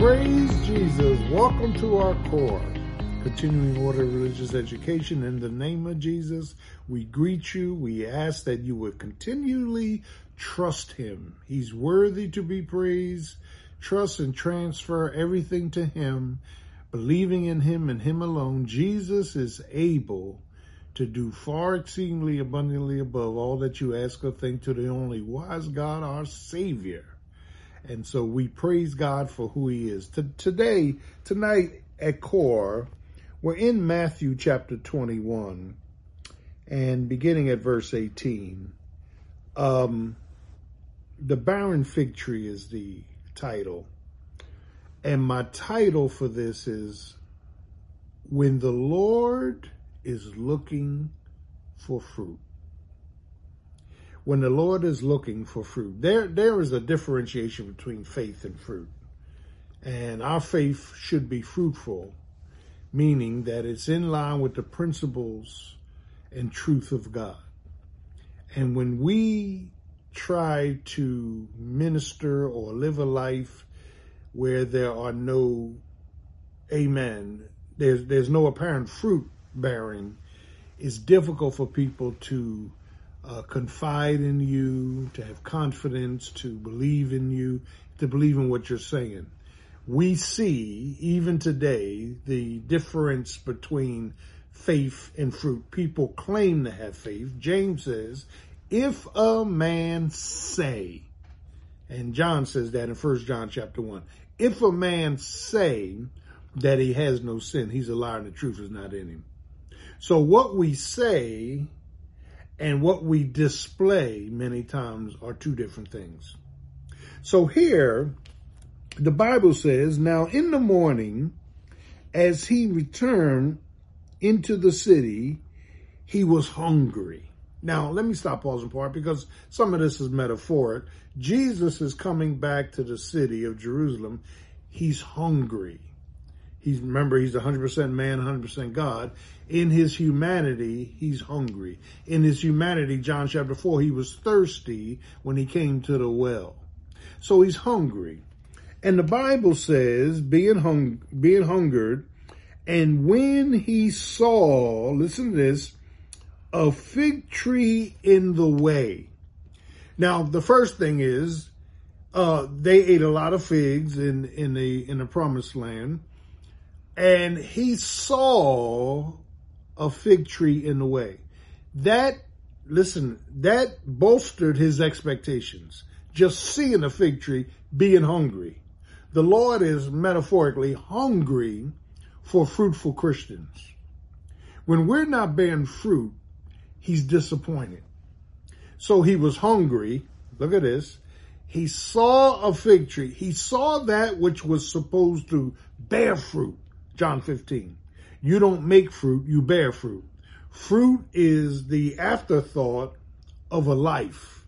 Praise Jesus. Welcome to our core. Continuing order of religious education. In the name of Jesus, we greet you. We ask that you would continually trust him. He's worthy to be praised. Trust and transfer everything to him. Believing in him and him alone, Jesus is able to do far exceedingly abundantly above all that you ask or think to the only wise God, our Savior. And so we praise God for who he is. T- today, tonight at core, we're in Matthew chapter 21 and beginning at verse 18. Um, the barren fig tree is the title. And my title for this is When the Lord is Looking for Fruit when the Lord is looking for fruit. There, there is a differentiation between faith and fruit. And our faith should be fruitful, meaning that it's in line with the principles and truth of God. And when we try to minister or live a life where there are no, amen, there's, there's no apparent fruit bearing, it's difficult for people to uh, confide in you, to have confidence, to believe in you, to believe in what you're saying. We see, even today, the difference between faith and fruit. People claim to have faith. James says, if a man say, and John says that in First John chapter 1, if a man say that he has no sin, he's a liar and the truth is not in him. So what we say and what we display many times are two different things. So here, the Bible says, now in the morning, as he returned into the city, he was hungry. Now, let me stop pausing part because some of this is metaphoric. Jesus is coming back to the city of Jerusalem. He's hungry. He's remember he's 100% man, 100% God. In his humanity, he's hungry. In his humanity, John chapter 4, he was thirsty when he came to the well. So he's hungry. And the Bible says, being hung, being hungered, and when he saw, listen to this, a fig tree in the way. Now, the first thing is, uh, they ate a lot of figs in, in the, in the promised land and he saw a fig tree in the way. That, listen, that bolstered his expectations. Just seeing a fig tree, being hungry. The Lord is metaphorically hungry for fruitful Christians. When we're not bearing fruit, he's disappointed. So he was hungry. Look at this. He saw a fig tree. He saw that which was supposed to bear fruit. John 15. You don't make fruit, you bear fruit. Fruit is the afterthought of a life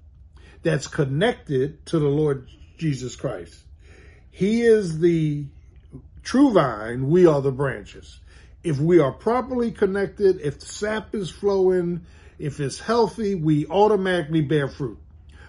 that's connected to the Lord Jesus Christ. He is the true vine, we are the branches. If we are properly connected, if the sap is flowing, if it's healthy, we automatically bear fruit.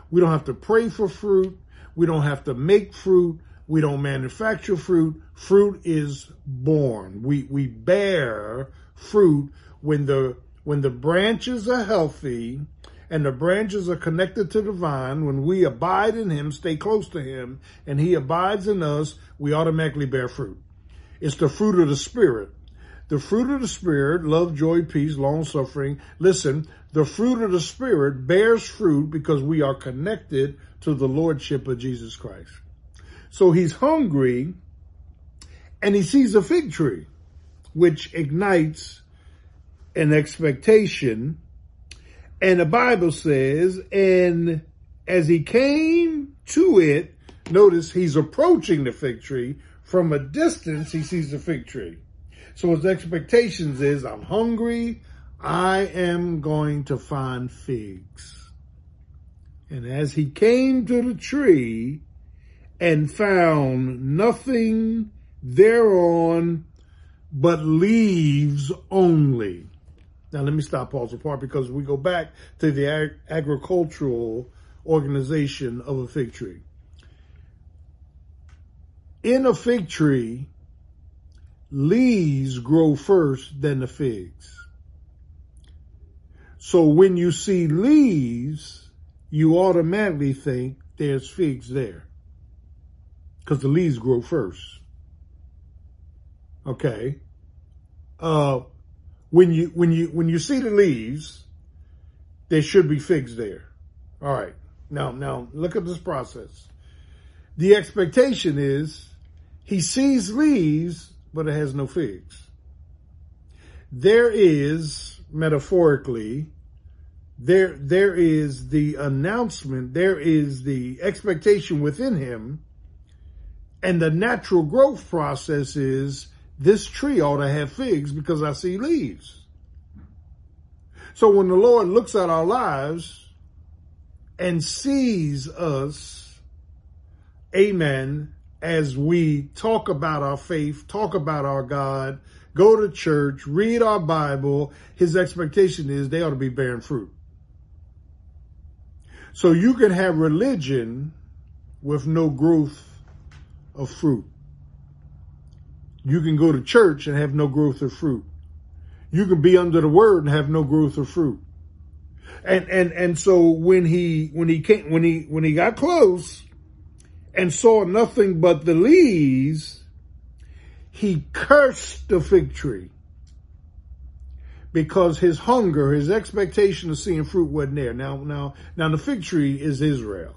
We don't have to pray for fruit. We don't have to make fruit. We don't manufacture fruit. Fruit is born. We, we bear fruit when the, when the branches are healthy and the branches are connected to the vine. When we abide in him, stay close to him and he abides in us, we automatically bear fruit. It's the fruit of the spirit. The fruit of the spirit, love, joy, peace, long suffering. Listen, the fruit of the spirit bears fruit because we are connected to the lordship of Jesus Christ. So he's hungry and he sees a fig tree, which ignites an expectation. And the Bible says, and as he came to it, notice he's approaching the fig tree. From a distance, he sees the fig tree. So his expectations is, I'm hungry. I am going to find figs. And as he came to the tree, and found nothing thereon but leaves only. Now let me stop pause apart because we go back to the ag- agricultural organization of a fig tree. in a fig tree, leaves grow first than the figs. So when you see leaves, you automatically think there's figs there because the leaves grow first. Okay. Uh, when you, when you, when you see the leaves, there should be figs there. All right. Now, now look at this process. The expectation is he sees leaves, but it has no figs. There is, metaphorically, there, there is the announcement, there is the expectation within him, and the natural growth process is this tree ought to have figs because I see leaves. So when the Lord looks at our lives and sees us, amen, as we talk about our faith, talk about our God, go to church, read our Bible, his expectation is they ought to be bearing fruit. So you can have religion with no growth of fruit. You can go to church and have no growth of fruit. You can be under the word and have no growth of fruit. And and and so when he when he came when he when he got close and saw nothing but the leaves, he cursed the fig tree because his hunger, his expectation of seeing fruit wasn't there. Now, now, now the fig tree is Israel.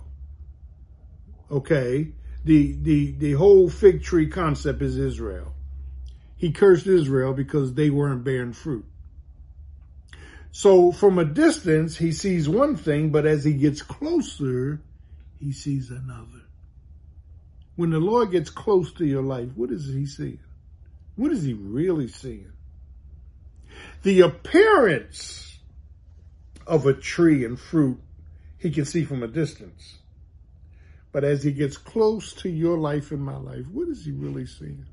Okay. The, the, the whole fig tree concept is Israel. He cursed Israel because they weren't bearing fruit. So from a distance, he sees one thing, but as he gets closer, he sees another. When the Lord gets close to your life, what is he seeing? What is he really seeing? The appearance of a tree and fruit he can see from a distance. But as he gets close to your life and my life, what is he really seeing?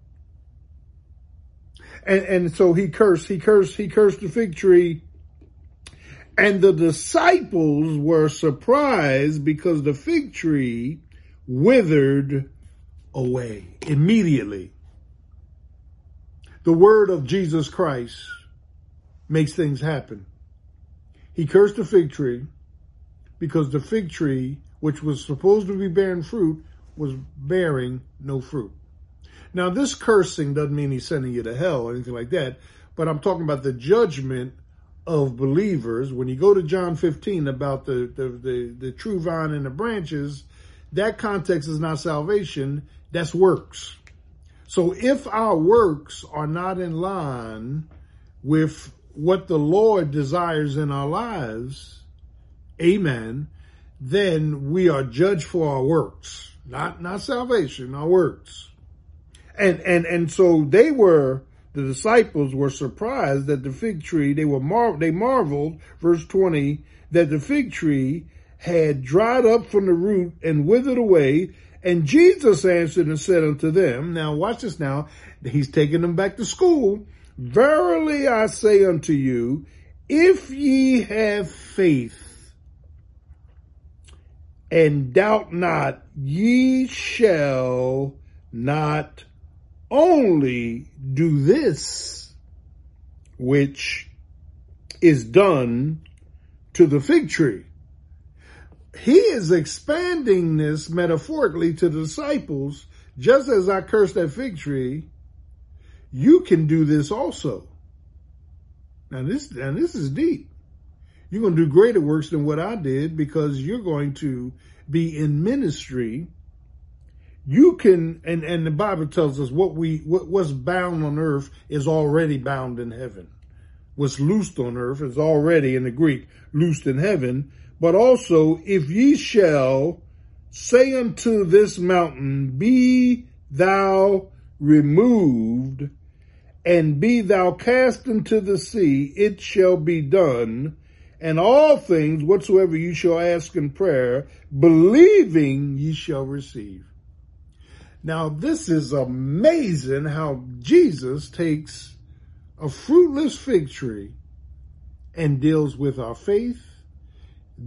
And, and so he cursed, he cursed, he cursed the fig tree. And the disciples were surprised because the fig tree withered away immediately. The word of Jesus Christ makes things happen. He cursed the fig tree because the fig tree, which was supposed to be bearing fruit, was bearing no fruit. Now, this cursing doesn't mean he's sending you to hell or anything like that, but I'm talking about the judgment of believers. When you go to John 15 about the, the, the, the true vine and the branches, that context is not salvation, that's works. So if our works are not in line with what the Lord desires in our lives, amen, then we are judged for our works, not, not salvation, our works. And, and, and so they were, the disciples were surprised that the fig tree, they were mar- they marveled, verse 20, that the fig tree had dried up from the root and withered away. And Jesus answered and said unto them, now watch this now, he's taking them back to school. Verily I say unto you, if ye have faith and doubt not, ye shall not only do this, which is done to the fig tree. He is expanding this metaphorically to the disciples, just as I cursed that fig tree, you can do this also. Now this, and this is deep. You're going to do greater works than what I did because you're going to be in ministry. You can, and, and the Bible tells us what we, what, what's bound on earth is already bound in heaven. What's loosed on earth is already in the Greek loosed in heaven. But also, if ye shall say unto this mountain, be thou removed and be thou cast into the sea, it shall be done. And all things whatsoever you shall ask in prayer, believing ye shall receive. Now, this is amazing how Jesus takes a fruitless fig tree and deals with our faith,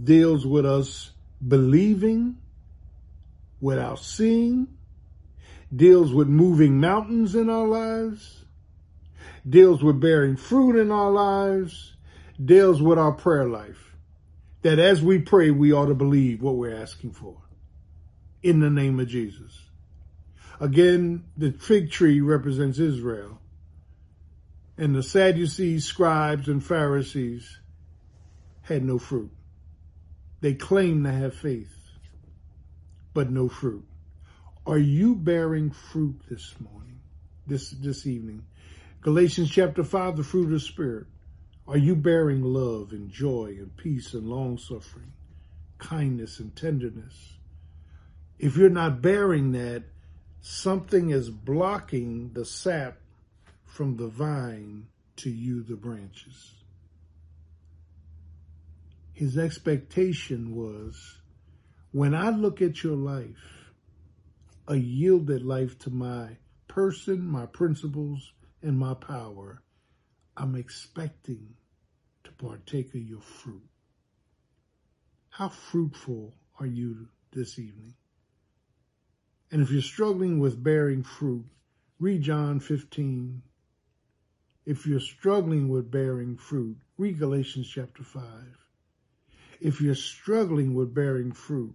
deals with us believing without seeing, deals with moving mountains in our lives, deals with bearing fruit in our lives, deals with our prayer life. That as we pray, we ought to believe what we're asking for in the name of Jesus. Again, the fig tree represents Israel. And the Sadducees, scribes, and Pharisees had no fruit. They claimed to have faith, but no fruit. Are you bearing fruit this morning, this, this evening? Galatians chapter 5, the fruit of the Spirit. Are you bearing love and joy and peace and long suffering, kindness and tenderness? If you're not bearing that, something is blocking the sap from the vine to you, the branches. His expectation was when I look at your life, a yielded life to my person, my principles, and my power, I'm expecting to partake of your fruit. How fruitful are you this evening? And if you're struggling with bearing fruit, read John 15. If you're struggling with bearing fruit, read Galatians chapter 5. If you're struggling with bearing fruit,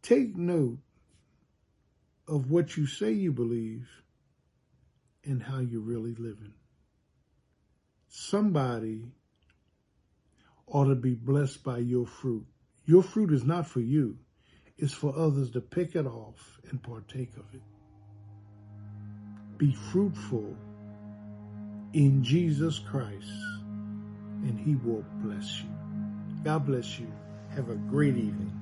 take note of what you say you believe and how you're really living. Somebody ought to be blessed by your fruit. Your fruit is not for you It's for others to pick it off and partake of it. Be fruitful in Jesus Christ, and He will bless you. God bless you. Have a great evening.